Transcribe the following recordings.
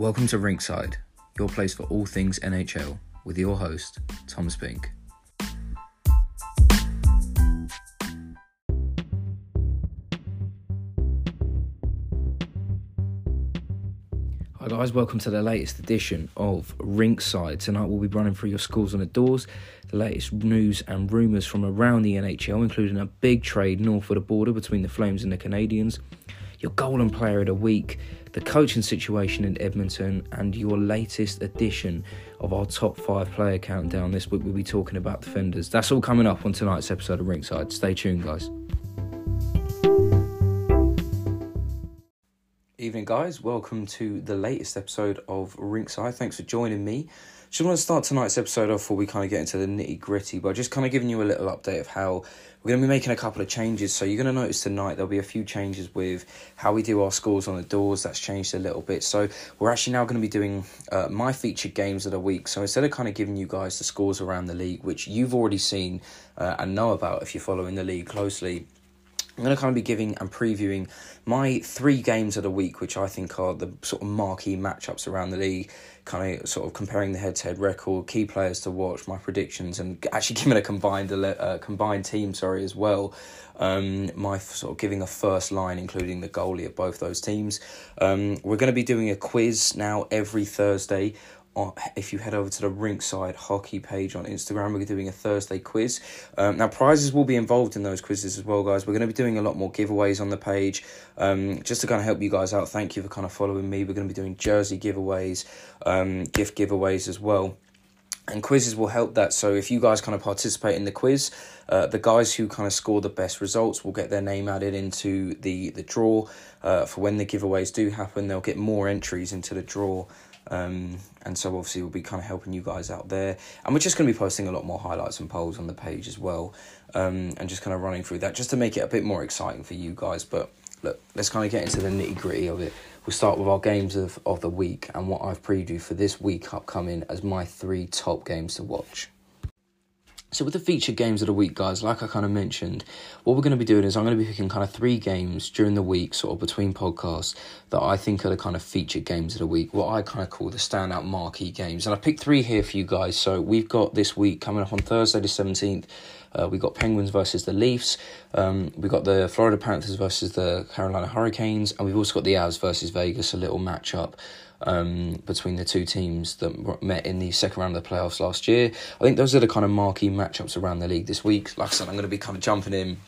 Welcome to Rinkside, your place for all things NHL, with your host, Thomas Pink. Hi guys, welcome to the latest edition of Rinkside. Tonight we'll be running through your scores on the doors, the latest news and rumours from around the NHL, including a big trade north of the border between the Flames and the Canadiens, your golden player of the week, the coaching situation in Edmonton, and your latest edition of our top five player countdown. This week we'll be talking about defenders. That's all coming up on tonight's episode of Rinkside. Stay tuned, guys. Evening, guys. Welcome to the latest episode of Rinkside. Thanks for joining me. Just want to start tonight's episode off before we kind of get into the nitty gritty, but just kind of giving you a little update of how we're going to be making a couple of changes. So you're going to notice tonight there'll be a few changes with how we do our scores on the doors. That's changed a little bit. So we're actually now going to be doing uh, my featured games of the week. So instead of kind of giving you guys the scores around the league, which you've already seen uh, and know about if you're following the league closely. I'm going to kind of be giving and previewing my three games of the week, which I think are the sort of marquee matchups around the league, kind of sort of comparing the head to head record, key players to watch, my predictions, and actually giving a combined uh, combined team, sorry, as well. Um, my sort of giving a first line, including the goalie of both those teams. Um, we're going to be doing a quiz now every Thursday if you head over to the Rinkside Hockey page on Instagram, we're doing a Thursday quiz. Um, now, prizes will be involved in those quizzes as well, guys. We're going to be doing a lot more giveaways on the page um, just to kind of help you guys out. Thank you for kind of following me. We're going to be doing jersey giveaways, um, gift giveaways as well and quizzes will help that. So if you guys kind of participate in the quiz, uh, the guys who kind of score the best results will get their name added into the the draw. Uh, for when the giveaways do happen, they'll get more entries into the draw. Um, and so obviously we'll be kind of helping you guys out there. And we're just going to be posting a lot more highlights and polls on the page as well. Um, and just kind of running through that just to make it a bit more exciting for you guys. But look, let's kind of get into the nitty gritty of it. We'll start with our games of, of the week and what I've previewed for this week upcoming as my three top games to watch. So with the featured games of the week, guys, like I kind of mentioned, what we're going to be doing is I'm going to be picking kind of three games during the week, sort of between podcasts, that I think are the kind of featured games of the week, what I kind of call the standout marquee games. And I picked three here for you guys. So we've got this week coming up on Thursday the 17th, uh, we've got Penguins versus the Leafs. Um, we've got the Florida Panthers versus the Carolina Hurricanes. And we've also got the Avs versus Vegas, a little matchup um, between the two teams that met in the second round of the playoffs last year. I think those are the kind of marquee matchups around the league this week. Like I said, I'm going to be kind of jumping in,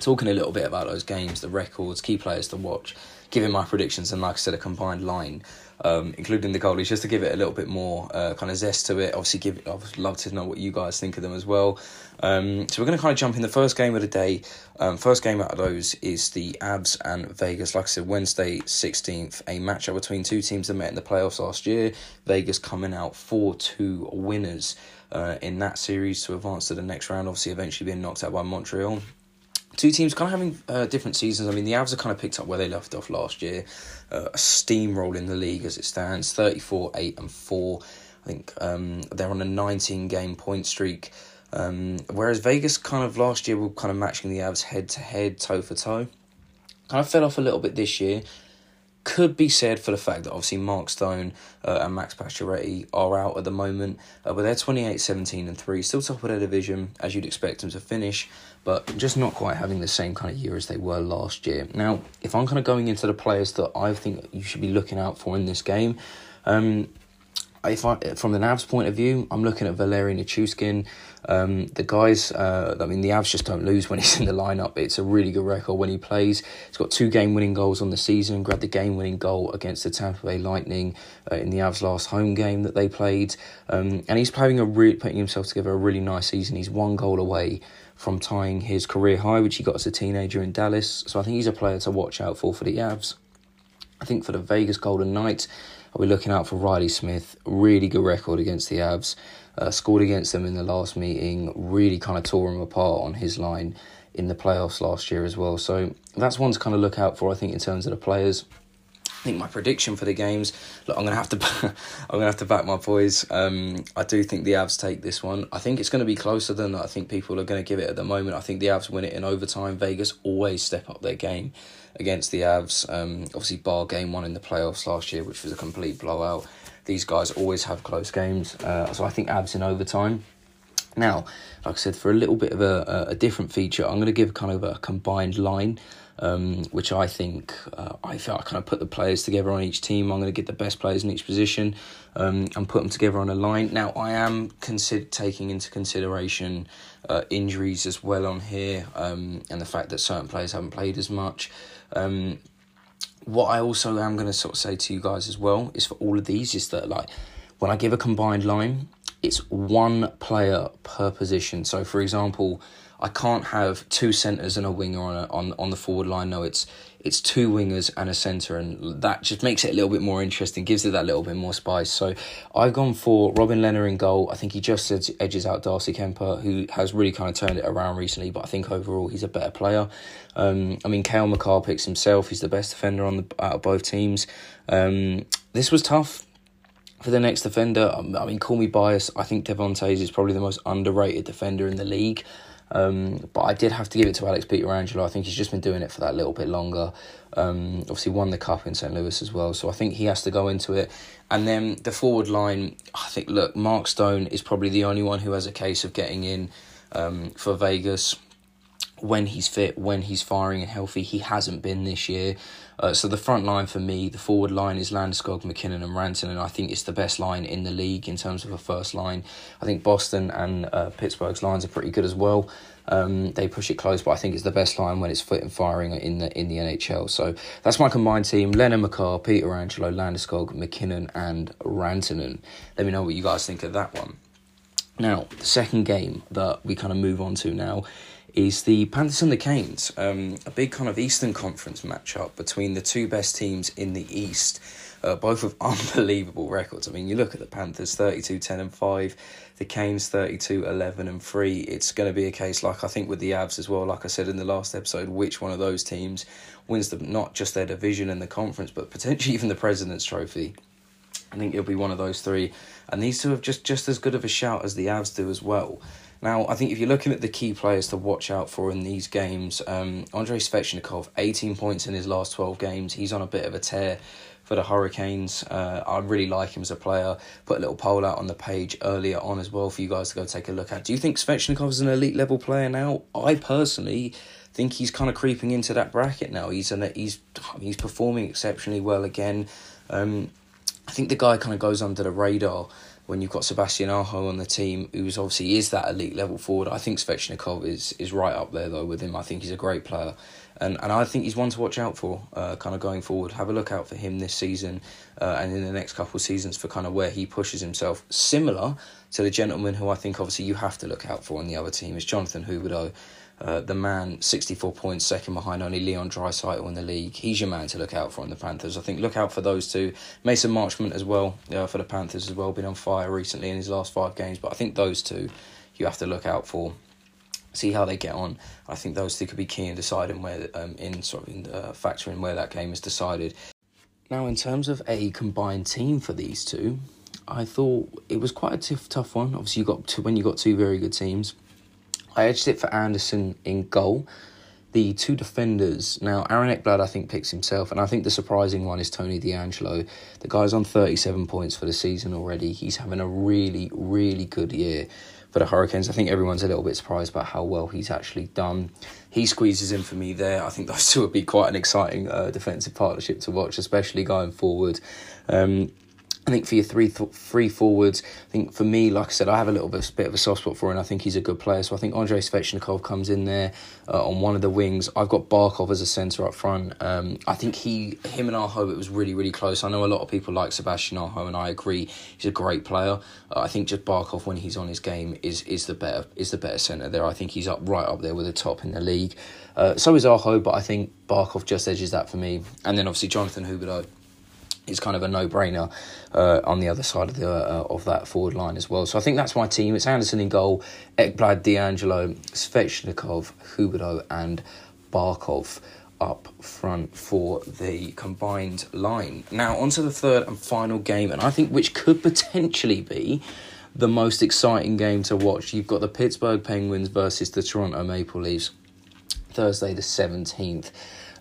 talking a little bit about those games, the records, key players to watch, giving my predictions, and like I said, a combined line um, including the goalies, just to give it a little bit more uh, kind of zest to it. Obviously, give I'd love to know what you guys think of them as well. Um, so we're going to kind of jump in the first game of the day. Um, first game out of those is the Avs and Vegas. Like I said, Wednesday sixteenth, a matchup between two teams that met in the playoffs last year. Vegas coming out four two winners uh, in that series to advance to the next round. Obviously, eventually being knocked out by Montreal two teams kind of having uh, different seasons. I mean, the Avs have kind of picked up where they left off last year, uh, a steamroll in the league as it stands 34 8 and 4. I think um, they're on a 19 game point streak. Um, whereas Vegas kind of last year were kind of matching the Avs head to head, toe for toe. Kind of fell off a little bit this year could be said for the fact that obviously Mark Stone uh, and Max Pacioretty are out at the moment, uh, but they're 28, 17 and 3, still top of their division as you'd expect them to finish, but just not quite having the same kind of year as they were last year. Now, if I'm kind of going into the players that I think you should be looking out for in this game, um, if I, from the Avs point of view, I'm looking at Valeri Nichushkin. Um, the guys, uh, I mean, the Avs just don't lose when he's in the lineup. It's a really good record when he plays. He's got two game winning goals on the season, grabbed the game winning goal against the Tampa Bay Lightning uh, in the Avs' last home game that they played. Um, and he's playing a re- putting himself together a really nice season. He's one goal away from tying his career high, which he got as a teenager in Dallas. So I think he's a player to watch out for for the Avs. I think for the Vegas Golden Knights, I'll be looking out for Riley Smith. Really good record against the Avs. Uh, scored against them in the last meeting. Really kind of tore him apart on his line in the playoffs last year as well. So that's one to kind of look out for, I think, in terms of the players. I think my prediction for the games. Look, I'm gonna have to, I'm gonna have to back my boys. Um, I do think the Avs take this one. I think it's gonna be closer than I think people are gonna give it at the moment. I think the Avs win it in overtime. Vegas always step up their game against the Avs. Um, obviously, bar game one in the playoffs last year, which was a complete blowout. These guys always have close games, uh, so I think Avs in overtime. Now, like I said, for a little bit of a, a different feature, I'm going to give kind of a combined line um, which I think uh, I feel I kind of put the players together on each team. I'm going to get the best players in each position um, and put them together on a line. Now I am consider taking into consideration uh, injuries as well on here um, and the fact that certain players haven't played as much. Um, what I also am going to sort of say to you guys as well is for all of these is that like when I give a combined line, it's one player per position. So for example I can't have two centres and a winger on a, on on the forward line. No, it's it's two wingers and a centre, and that just makes it a little bit more interesting, gives it that little bit more spice. So I've gone for Robin Lehner in goal. I think he just edges out Darcy Kuemper, who has really kind of turned it around recently, but I think overall he's a better player. Um, I mean, Cale Makar picks himself. He's the best defender on the out of both teams. Um, this was tough for the next defender. Um, I mean, call me biased. I think Devon Toews is probably the most underrated defender in the league. Um, but I did have to give it to Alex Pietrangelo. I think he's just been doing it for that little bit longer. Um, obviously, won the cup in St. Louis as well, so I think he has to go into it. And then the forward line, I think, look, Mark Stone is probably the only one who has a case of getting in um, for Vegas when he's fit, when he's firing and healthy. He hasn't been this year. Uh, so the front line for me, the forward line is Landeskog, MacKinnon, and Rantanen, and I think it's the best line in the league in terms of a first line. I think Boston and uh, Pittsburgh's lines are pretty good as well. Um, they push it close, but I think it's the best line when it's fit and firing in the in the NHL. So that's my combined team: Lehner Pietrangelo, Landeskog, MacKinnon, and Rantanen. Let me know what you guys think of that one. Now, the second game that we kind of move on to now is the Panthers and the Canes, um, a big kind of Eastern Conference matchup between the two best teams in the East, uh, both with unbelievable records. I mean, you look at the Panthers 32 10 and 5, the Canes 32 11 and 3. It's going to be a case, like I think with the Avs as well, like I said in the last episode, which one of those teams wins the, not just their division and the conference, but potentially even the President's Trophy. I think it'll be one of those three. And these two have just, just as good of a shout as the Avs do as well. Now, I think if you're looking at the key players to watch out for in these games, um, Andrei Svechnikov, 18 points in his last 12 games. He's on a bit of a tear for the Hurricanes. Uh, I really like him as a player. Put a little poll out on the page earlier on as well for you guys to go take a look at. Do you think Svechnikov is an elite level player now? I personally think he's kind of creeping into that bracket now. He's an, he's he's performing exceptionally well again. Um, I think the guy kind of goes under the radar when you've got Sebastian Aho on the team, who's obviously is that elite level forward. I think Svechnikov is is right up there though with him. I think he's a great player, and and I think he's one to watch out for, uh, kind of going forward. Have a look out for him this season, uh, and in the next couple of seasons for kind of where he pushes himself. Similar to the gentleman who I think obviously you have to look out for on the other team is Jonathan Huberdeau. Uh, the man, 64 points, second behind only Leon Draisaitl in the league. He's your man to look out for in the Panthers. I think look out for those two. Mason Marchment as well uh, for the Panthers as well. Been on fire recently in his last five games, but I think those two you have to look out for. See how they get on. I think those two could be key in deciding where, um, in sort of in uh, factoring where that game is decided. Now, in terms of a combined team for these two, I thought it was quite a tough, tough one. Obviously, you got two when you got two very good teams. I edged it for Andersen in goal. The two defenders, now Aaron Ekblad I think picks himself, and I think the surprising one is Tony DeAngelo. The guy's on 37 points for the season already. He's having a really, really good year for the Hurricanes. I think everyone's a little bit surprised about how well he's actually done. He squeezes in for me there. I think those two would be quite an exciting uh, defensive partnership to watch, especially going forward. Um, I think for your three th- three forwards, I think for me, like I said, I have a little bit, bit of a soft spot for him. I think he's a good player. So I think Andrei Svechnikov comes in there uh, on one of the wings. I've got Barkov as a centre up front. Um, I think he, him and Aho, it was really, really close. I know a lot of people like Sebastian Aho, and I agree. He's a great player. Uh, I think just Barkov, when he's on his game, is is the better is the better centre there. I think he's up right up there with the top in the league. Uh, so is Aho, but I think Barkov just edges that for me. And then obviously Jonathan Huberdeau is kind of a no-brainer uh, on the other side of the uh, of that forward line as well. So I think that's my team. It's Andersen in goal, Ekblad, DeAngelo, Svechnikov, Huberdeau, and Barkov. up front for the combined line. Now, on to the third and final game, and I think which could potentially be the most exciting game to watch. You've got the Pittsburgh Penguins versus the Toronto Maple Leafs, Thursday the 17th.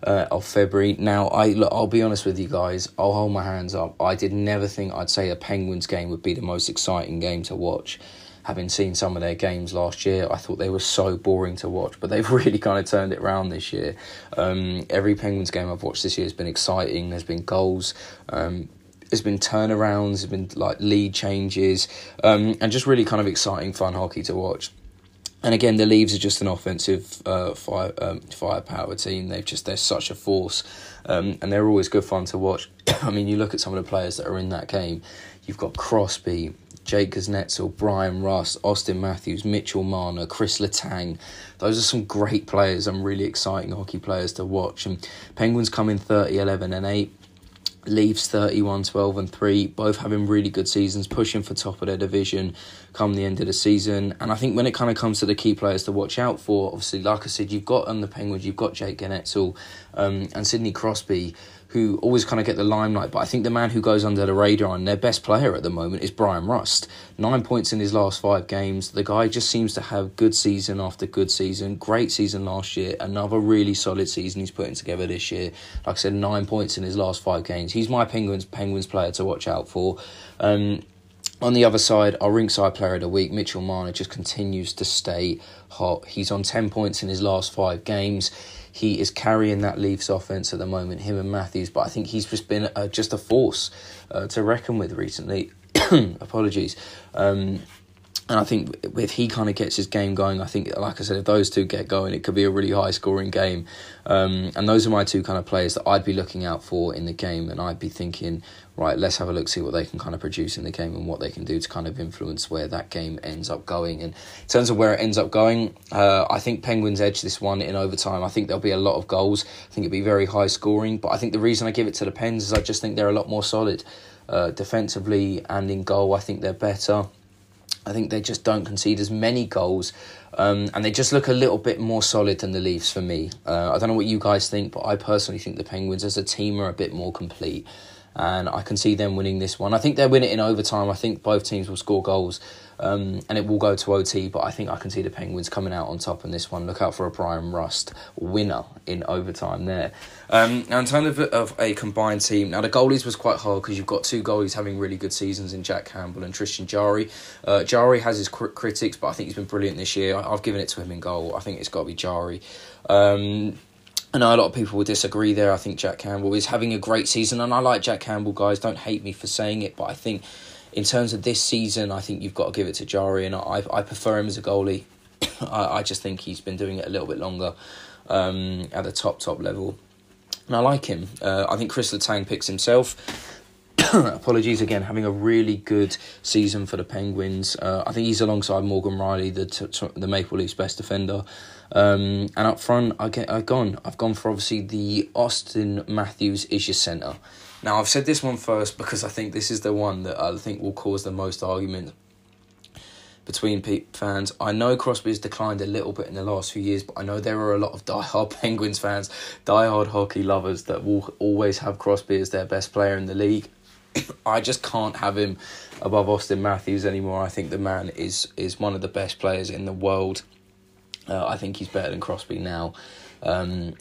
Uh, of February. Now, I look, I'll be honest with you guys. I'll hold my hands up. I did never think I'd say a Penguins game would be the most exciting game to watch having seen some of their games last year, I thought they were so boring to watch, but they've really kind of turned it around this year. Um, every Penguins game I've watched this year has been exciting. There's been goals. Um, there's been turnarounds, there's been like lead changes, um, and just really kind of exciting, fun hockey to watch. And again, the Leaves are just an offensive uh, fire um, firepower team. They've just they're such a force, um, and they're always good fun to watch. I mean, you look at some of the players that are in that game. You've got Crosby, Jake Kuznetsov, Bryan Rust, Auston Matthews, Mitchell Marner, Chris Letang. Those are some great players and really exciting hockey players to watch. And Penguins come in 30, 11 and 8. Leafs 31, 12 and 3, both having really good seasons, pushing for top of their division come the end of the season. And I think when it kind of comes to the key players to watch out for, obviously, like I said, you've got on the Penguins, you've got Jake Guentzel um, and Sidney Crosby who always kind of get the limelight. But I think the man who goes under the radar and their best player at the moment is Bryan Rust. Nine points in his last five games. The guy just seems to have good season after good season. Great season last year. Another really solid season he's putting together this year. Like I said, nine points in his last five games. He's my Penguins Penguins player to watch out for. Um, on the other side, our rinkside player of the week, Mitchell Marner, just continues to stay hot. He's on 10 points in his last five games. He is carrying that Leafs offense at the moment, him and Matthews. But I think he's just been uh, just a force uh, to reckon with recently. Apologies. Um, and I think if he kind of gets his game going, I think, like I said, if those two get going, it could be a really high scoring game. Um, and those are my two kind of players that I'd be looking out for in the game. And I'd be thinking, right, let's have a look, see what they can kind of produce in the game and what they can do to kind of influence where that game ends up going. And in terms of where it ends up going, uh, I think Penguins edge this one in overtime. I think there'll be a lot of goals. I think it'll be very high scoring. But I think the reason I give it to the Pens is I just think they're a lot more solid. Uh, defensively and in goal, I think they're better. I think they just don't concede as many goals, um, and they just look a little bit more solid than the Leafs for me. Uh, I don't know what you guys think, but I personally think the Penguins as a team are a bit more complete and I can see them winning this one. I think they'll win it in overtime. I think both teams will score goals, um, and it will go to OT. But I think I can see the Penguins coming out on top in this one. Look out for a Bryan Rust winner in overtime there. Um, now, in terms of, of a combined team, now the goalies was quite hard because you've got two goalies having really good seasons in Jack Campbell and Tristan Jarry. Uh, Jarry has his cr- critics, but I think he's been brilliant this year. I, have given it to him in goal. I think it's got to be Jarry. Um, I know a lot of people will disagree there. I think Jack Campbell is having a great season, and I like Jack Campbell, guys. Don't hate me for saying it, but I think in terms of this season, I think you've got to give it to Jarry, and I I prefer him as a goalie. I, I just think he's been doing it a little bit longer um, at the top top level, and I like him. Uh, I think Chris Letang picks himself. apologies again, having a really good season for the Penguins. Uh, I think he's alongside Morgan Rielly, the t- t- the Maple Leafs best defender. Um, and up front, I get I've gone. I've gone for obviously the Auston Matthews is your centre. Now I've said this one first because I think this is the one that I think will cause the most argument between fans. I know Crosby has declined a little bit in the last few years, but I know there are a lot of die-hard Penguins fans, die-hard hockey lovers that will always have Crosby as their best player in the league. I just can't have him above Auston Matthews anymore. I think the man is is one of the best players in the world. Uh, I think he's better than Crosby now. Um,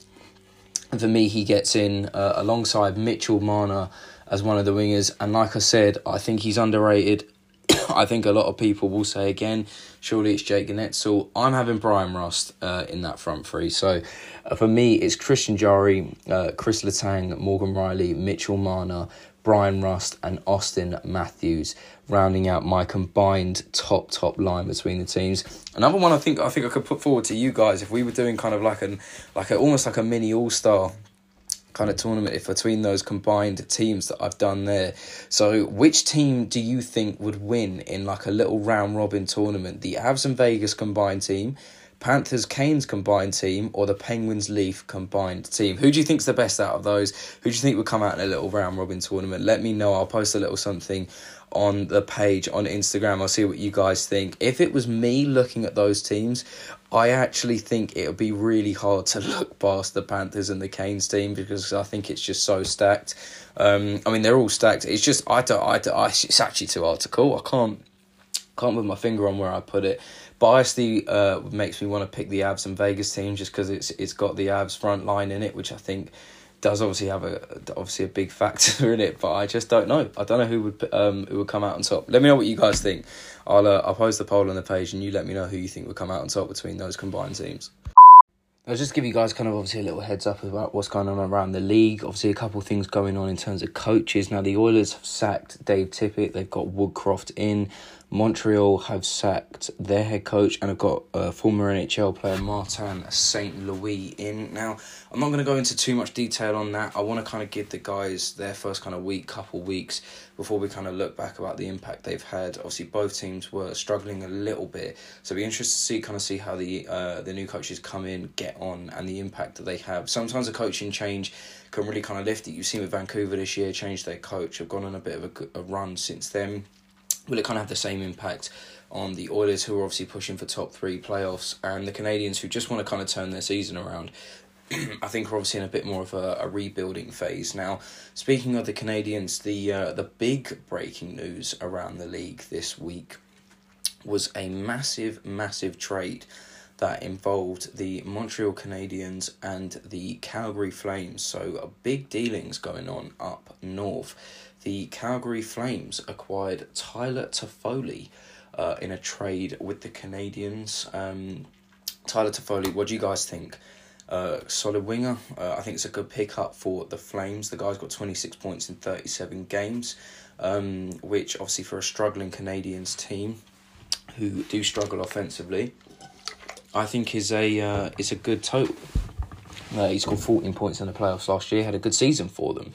for me, he gets in uh, alongside Mitchell Marner as one of the wingers. And like I said, I think he's underrated. I think a lot of people will say again, surely it's Jake Guentzel. I'm having Bryan Rust uh, in that front three. So uh, for me, it's Christian Jarry, uh, Chris Letang, Morgan Rielly, Mitchell Marner, Bryan Rust, and Auston Matthews, rounding out my combined top top line between the teams. Another one I think I think I could put forward to you guys if we were doing kind of like an like a, almost like a mini all star kind of tournament if between those combined teams that I've done there. So which team do you think would win in like a little round robin tournament? The Avs and Vegas combined team, Panthers Canes combined team or the Penguins Leaf combined team? Who do you think's the best out of those? Who do you think would come out in a little round robin tournament? Let me know. I'll post a little something on the page on Instagram. I'll see what you guys think. If it was me looking at those teams, I actually think it would be really hard to look past the Panthers and the Canes team because I think it's just so stacked. Um, I mean, they're all stacked. It's just I don't, I don't, I, it's actually too hard to call. I can't can't put my finger on where I put it. Biasly uh, makes me want to pick the Avs and Vegas team just because it's it's got the Avs front line in it, which I think does obviously have a obviously a big factor in it, but I just don't know. I don't know who would um who would come out on top. Let me know what you guys think. I'll uh, I'll post the poll on the page, and you let me know who you think would come out on top between those combined teams. I'll just give you guys kind of obviously a little heads up about what's going on around the league. Obviously, a couple things going on in terms of coaches. Now, the Oilers have sacked Dave Tippett. They've got Woodcroft in. Montreal have sacked their head coach and have got uh, former NHL player Martin St. Louis in. Now, I'm not going to go into too much detail on that. I want to kind of give the guys their first kind of week, couple weeks before we kind of look back about the impact they've had. Obviously, both teams were struggling a little bit, so be interested to see kind of see how the uh, the new coaches come in, get on, and the impact that they have. Sometimes a coaching change can really kind of lift it. You've seen with Vancouver this year, changed their coach, have gone on a bit of a, a run since then will it kind of have the same impact on the Oilers, who are obviously pushing for top three playoffs, and the Canadiens, who just want to kind of turn their season around? I think we're obviously in a bit more of a, a rebuilding phase now. Speaking of the Canadiens, the uh, the big breaking news around the league this week was a massive, massive trade that involved the Montreal Canadiens and the Calgary Flames. So, a big dealings going on up north the Calgary Flames acquired Tyler Toffoli uh, in a trade with the Canadiens. Um, Tyler Toffoli, what do you guys think? Uh, solid winger. Uh, I think it's a good pickup for the Flames. The guy's got 26 points in 37 games, um, which obviously for a struggling Canadiens team who do struggle offensively, I think is a uh, is a good total. Uh, he scored 14 points in the playoffs last year, had a good season for them.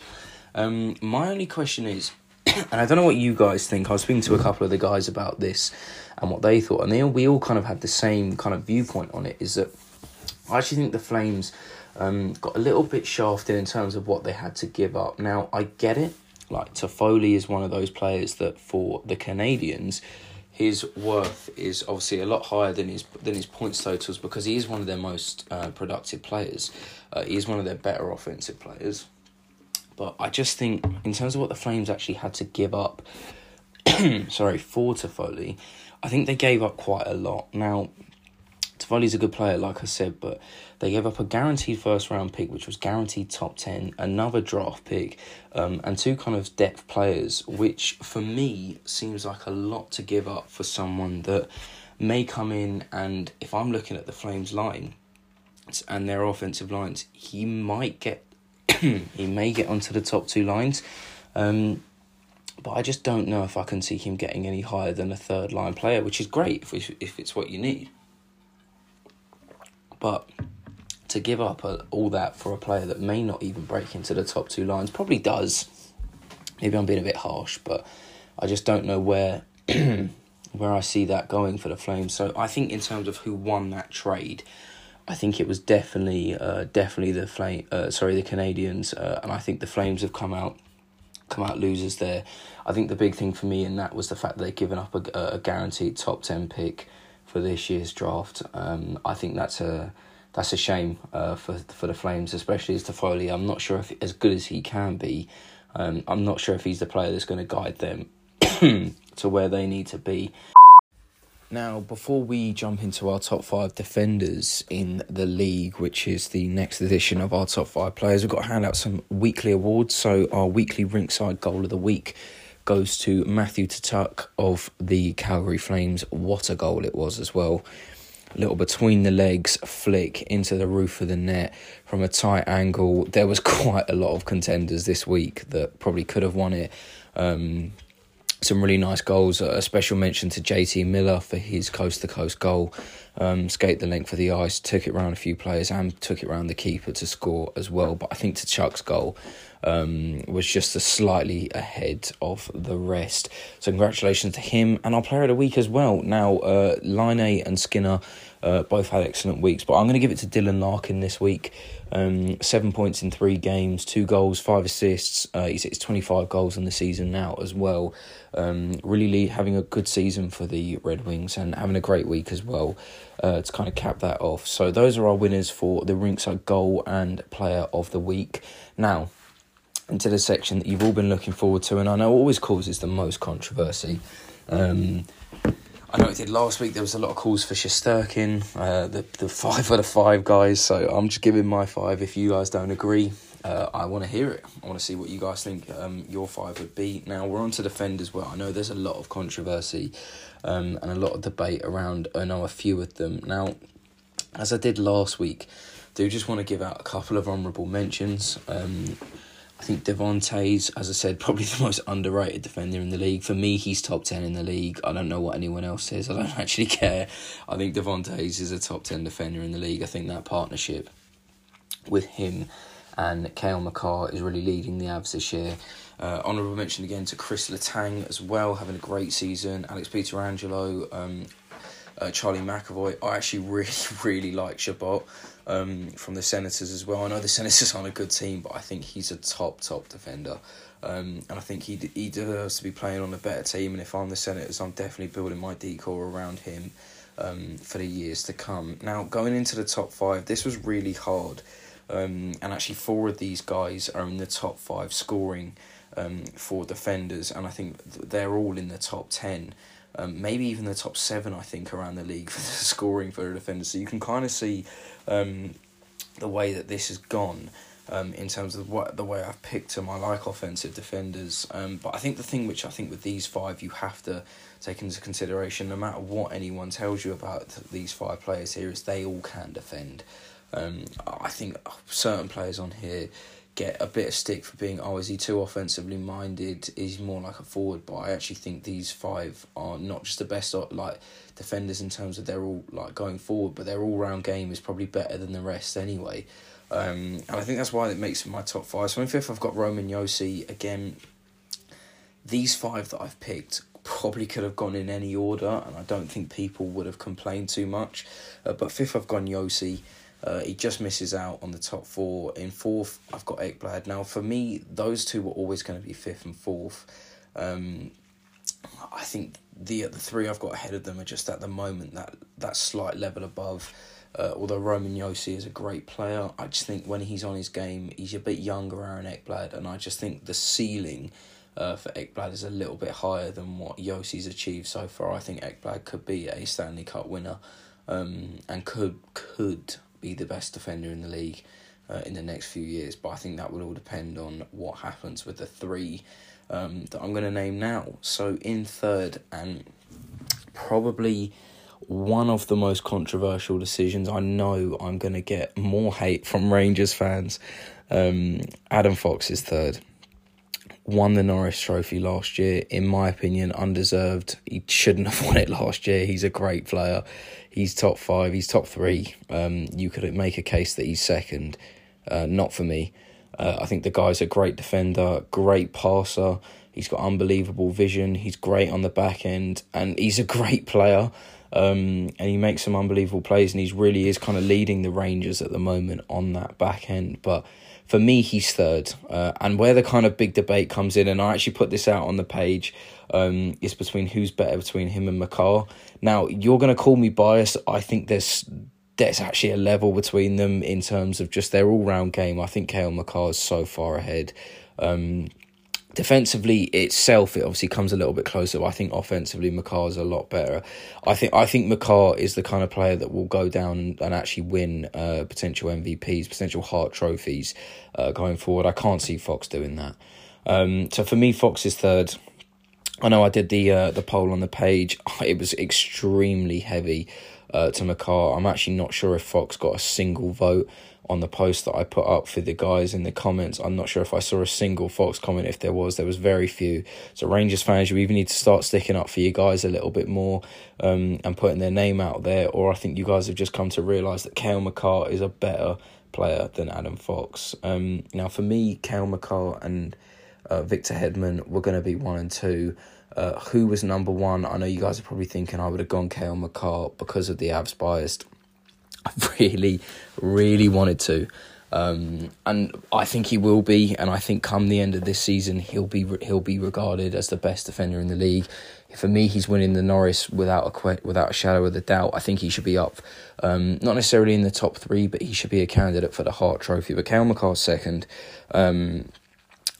Um, my only question is, and I don't know what you guys think. I was speaking to a couple of the guys about this and what they thought, and they we all kind of had the same kind of viewpoint on it. Is that I actually think the Flames um, got a little bit shafted in terms of what they had to give up. Now I get it. Like Toffoli is one of those players that for the Canadiens, his worth is obviously a lot higher than his than his points totals because he is one of their most uh, productive players. Uh, he is one of their better offensive players. But I just think, in terms of what the Flames actually had to give up, sorry, for Toffoli, I think they gave up quite a lot. Now, Toffoli's a good player, like I said, but they gave up a guaranteed first round pick, which was guaranteed top 10, another draft pick, um, and two kind of depth players, which for me seems like a lot to give up for someone that may come in and if I'm looking at the Flames line and their offensive lines, he might get he may get onto the top two lines. Um, but I just don't know if I can see him getting any higher than a third line player, which is great if, if it's what you need. But to give up all that for a player that may not even break into the top two lines probably does. Maybe I'm being a bit harsh, but I just don't know where where I see that going for the Flames. So I think in terms of who won that trade, I think it was definitely uh, definitely the flame uh, sorry the Canadiens uh, and I think the Flames have come out come out losers there. I think the big thing for me in that was the fact that they've given up a, a guaranteed top ten pick for this year's draft. Um, I think that's a that's a shame uh, for for the Flames, especially as Toffoli. I'm not sure if as good as he can be. Um, I'm not sure if he's the player that's going to guide them to where they need to be. Now, before we jump into our top five defenders in the league, which is the next edition of our top five players, we've got to hand out some weekly awards. So, our weekly rinkside goal of the week goes to Matthew Tkachuk of the Calgary Flames. What a goal it was as well. A little between the legs flick into the roof of the net from a tight angle. There was quite a lot of contenders this week that probably could have won it. Um, some really nice goals. A special mention to JT Miller for his coast to coast goal. Um, skate the length of the ice, took it around a few players, and took it around the keeper to score as well. But I think Tkachuk's goal um, was just a slightly ahead of the rest. So congratulations to him and our player of the week as well. Now, uh, Line and Skinner uh, both had excellent weeks, but I'm going to give it to Dylan Larkin this week. Um, seven points in three games, two goals, five assists. Uh, he's hit 25 goals in the season now as well. Um, really having a good season for the Red Wings and having a great week as well uh, to kind of cap that off. So those are our winners for the Rinkside Goal and Player of the Week. Now, into the section that you've all been looking forward to, and I know always causes the most controversy. Um, I know it did last week. There was a lot of calls for Shesterkin, uh, the the five out of five guys. So I'm just giving my five. If you guys don't agree, uh, I want to hear it. I want to see what you guys think um, your five would be. Now we're on to defend as well. I know there's a lot of controversy um, and a lot of debate around. I know a few of them. Now, as I did last week, do just want to give out a couple of honourable mentions. Um, I think Devon Toews, as I said, probably the most underrated defender in the league. For me, he's top 10 in the league. I don't know what anyone else says. I don't actually care. I think Devon Toews is a top 10 defender in the league. I think that partnership with him and Cale Makar is really leading the Avs this year. Uh, honourable mention again to Chris Letang as well, having a great season. Alex Pietrangelo, um, uh, Charlie McAvoy. I actually really, really like Chabot um, from the Senators as well. I know the Senators aren't a good team, but I think he's a top, top defender. Um, and I think he he deserves to be playing on a better team. And if I'm the Senators, I'm definitely building my decor around him um, for the years to come. Now, going into the top five, this was really hard. Um, and actually, four of these guys are in the top five scoring um, for defenders, and I think they're all in the top 10 um, maybe even the top seven, I think, around the league for the scoring for a defender. So you can kind of see um, the way that this has gone. Um, in terms of what the way I've picked them, I like offensive defenders. Um, but I think the thing which I think with these five you have to take into consideration, no matter what anyone tells you about these five players here, is they all can defend. Um, I think certain players on here get a bit of stick for being oh is he too offensively minded? Is he more like a forward? But I actually think these five are not just the best like defenders in terms of they're all like going forward but their all round game is probably better than the rest anyway. Um, and I think that's why it makes my top five. So in fifth I've got Roman Josi. Again these five that I've picked probably could have gone in any order and I don't think people would have complained too much. Uh, but fifth I've gone Josi uh, he just misses out on the top four. In fourth, I've got Ekblad. Now, for me, those two were always going to be fifth and fourth. Um, I think the the three I've got ahead of them are just at the moment that that slight level above. Uh, although Roman Josi is a great player, I just think when he's on his game, he's a bit younger, Aaron Ekblad, and I just think the ceiling uh, for Ekblad is a little bit higher than what Josi's achieved so far. I think Ekblad could be a Stanley Cup winner, um, and could could be the best defender in the league uh, in the next few years. But I think that will all depend on what happens with the three um, that I'm going to name now. So in third, and probably one of the most controversial decisions. I know I'm going to get more hate from Rangers fans. Um, Adam Fox is third. Won the Norris Trophy last year, in my opinion, undeserved. He shouldn't have won it last year. He's a great player he's top five, he's top three. Um, you could make a case that he's second. Uh, not for me. Uh, I think the guy's a great defender, great passer. He's got unbelievable vision. He's great on the back end, and he's a great player. Um, and he makes some unbelievable plays, and he's really is kind of leading the Rangers at the moment on that back end. But for me, he's third. Uh, and where the kind of big debate comes in, and I actually put this out on the page, um, is between who's better between him and Makar. Now, you're going to call me biased. I think there's there's actually a level between them in terms of just their all round game. I think Cale Makar is so far ahead. Um, defensively itself, it obviously comes a little bit closer. I think offensively, Makar is a lot better. I think I think Makar is the kind of player that will go down and actually win uh, potential MVPs, potential Hart trophies uh, going forward. I can't see Fox doing that. Um, so for me, Fox is third. I know I did the uh, the poll on the page. It was extremely heavy uh, to Makar. I'm actually not sure if Fox got a single vote on the post that I put up for the guys in the comments. I'm not sure if I saw a single Fox comment. If there was, there was very few. So Rangers fans, you even need to start sticking up for you guys a little bit more um, and putting their name out there. Or I think you guys have just come to realise that Cale Makar is a better player than Adam Fox. Um, now, for me, Cale Makar and uh, Victor Hedman were going to be one and two. Uh, who was number one? I know you guys are probably thinking I would have gone Cale Makar because of the Avs biased. I really, really wanted to. Um, and I think he will be, and I think come the end of this season, he'll be he'll be regarded as the best defender in the league. For me, he's winning the Norris without a without a shadow of a doubt. I think he should be up, um, not necessarily in the top three, but he should be a candidate for the Hart Trophy. But Cale Makar's second. Um,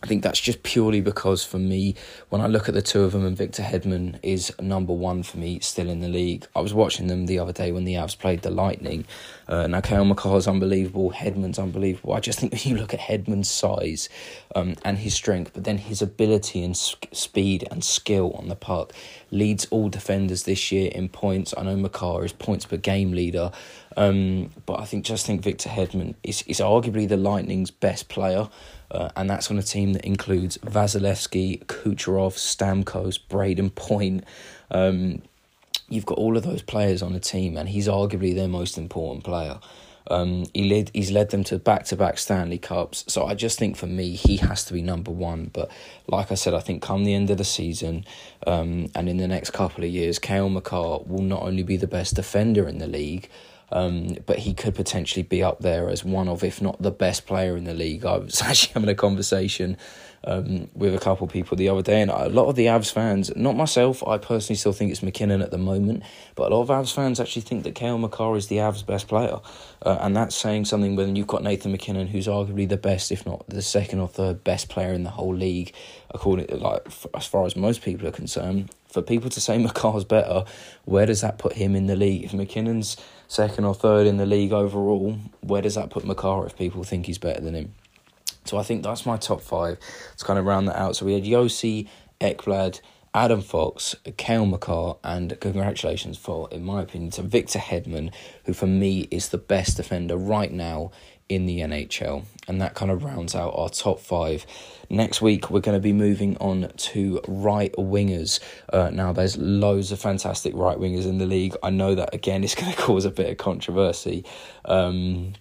I think that's just purely because for me, when I look at the two of them, and Victor Hedman is number one for me still in the league. I was watching them the other day when the Avs played the Lightning. Uh, now, Cale Makar's unbelievable, Hedman's unbelievable. I just think when you look at Hedman's size um, and his strength, but then his ability and speed and skill on the puck leads all defenders this year in points. I know Makar is points per game leader, um, but I think just think Victor Hedman is, is arguably the Lightning's best player. Uh, and that's on a team that includes Vasilevskiy, Kucherov, Stamkos, Brayden Point. Um, you've got all of those players on the team, and he's arguably their most important player. Um, he led, he's led them to back to back Stanley Cups. So I just think for me, he has to be number one. But like I said, I think come the end of the season um, and in the next couple of years, Cale Makar will not only be the best defender in the league, um, but he could potentially be up there as one of, if not the best player in the league. I was actually having a conversation um, with a couple people the other day, and a lot of the Avs fans, not myself, I personally still think it's MacKinnon at the moment, but a lot of Avs fans actually think that Cale Makar is the Avs' best player, uh, and that's saying something when you've got Nathan MacKinnon, who's arguably the best, if not the second or third best player in the whole league, according like as far as most people are concerned. For people to say Makar's better, where does that put him in the league? If MacKinnon's second or third in the league overall, where does that put Makar if people think he's better than him? So I think that's my top five. Let's kind of round that out. So we had Josi, Ekblad, Adam Fox, Cale Makar, and congratulations for, in my opinion, to Victor Hedman, who for me is the best defender right now in the NHL. And that kind of rounds out our top five. Next week, we're going to be moving on to right wingers. Uh, now, there's loads of fantastic right wingers in the league. I know that, again, is going to cause a bit of controversy. Um,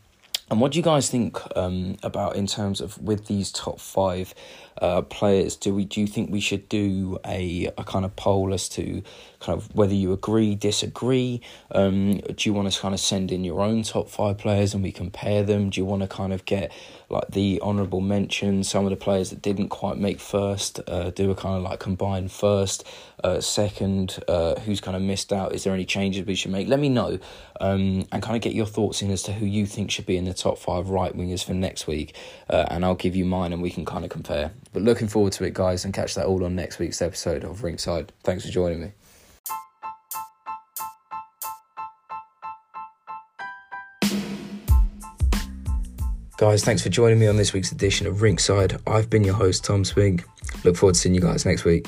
and what do you guys think um, about in terms of with these top five uh, players? Do we do you think we should do a, a kind of poll as to kind of whether you agree, disagree? Um, do you want to kind of send in your own top five players and we compare them? Do you want to kind of get like the honourable mention, some of the players that didn't quite make first, uh, do a kind of like combined first, uh, second, uh, who's kind of missed out? Is there any changes we should make? Let me know um, and kind of get your thoughts in as to who you think should be in the top five right wingers for next week. Uh, and I'll give you mine and we can kind of compare. But looking forward to it, guys, and catch that all on next week's episode of Rinkside. Thanks for joining me. Guys, thanks for joining me on this week's edition of Rinkside. I've been your host, Tom Spink. Look forward to seeing you guys next week.